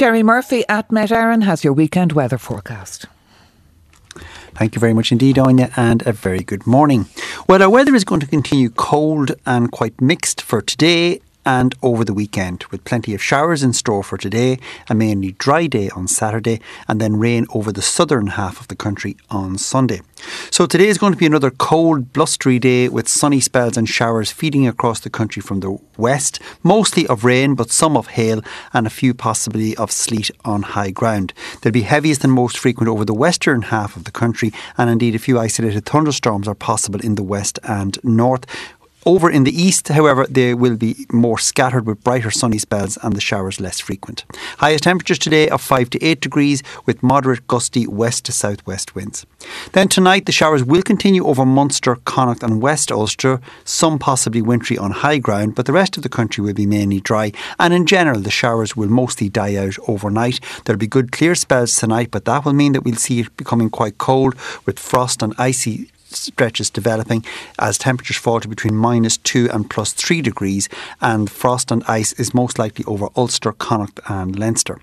Gerry Murphy at Met Éireann has your weekend weather forecast. Thank you very much indeed, Anya, and a very good morning. Well, our weather is going to continue cold and quite mixed for today and over the weekend, with plenty of showers in store for today, a mainly dry day on Saturday, and then rain over the southern half of the country on Sunday. So today is going to be another cold, blustery day with sunny spells and showers feeding across the country from the west, mostly of rain, but some of hail, and a few possibly of sleet on high ground. They'll be heaviest and most frequent over the western half of the country, and indeed a few isolated thunderstorms are possible in the west and north. Over in the east, however, they will be more scattered with brighter sunny spells and the showers less frequent. Highest temperatures today of 5 to 8 degrees with moderate gusty west to southwest winds. Then tonight, the showers will continue over Munster, Connacht, and West Ulster, some possibly wintry on high ground, but the rest of the country will be mainly dry. And in general, the showers will mostly die out overnight. There'll be good clear spells tonight, but that will mean that we'll see it becoming quite cold with frost and icy stretches developing as temperatures fall to between minus 2 and plus 3 degrees, and frost and ice is most likely over Ulster, Connacht, and Leinster.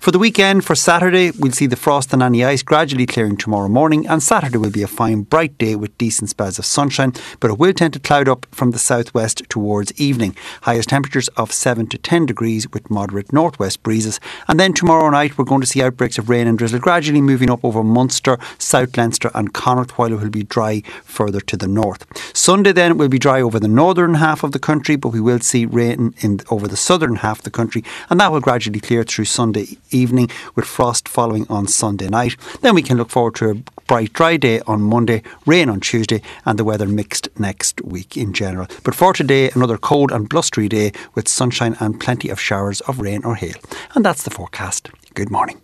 For the weekend, for Saturday, we'll see the frost and any ice gradually clearing tomorrow morning, and Saturday will be a fine, bright day with decent spells of sunshine, but it will tend to cloud up from the southwest towards evening. Highest temperatures of 7 to 10 degrees with moderate northwest breezes. And then tomorrow night, we're going to see outbreaks of rain and drizzle gradually moving up over Munster, South Leinster, and Connacht, while it will be dry further to the north. Sunday then will be dry over the northern half of the country, but we will see rain in over the southern half of the country, and that will gradually clear through Sunday evening with frost following on Sunday night. Then we can look forward to a bright, dry day on Monday, rain on Tuesday, and the weather mixed next week in general. But for today, another cold and blustery day with sunshine and plenty of showers of rain or hail. And that's the forecast. Good morning.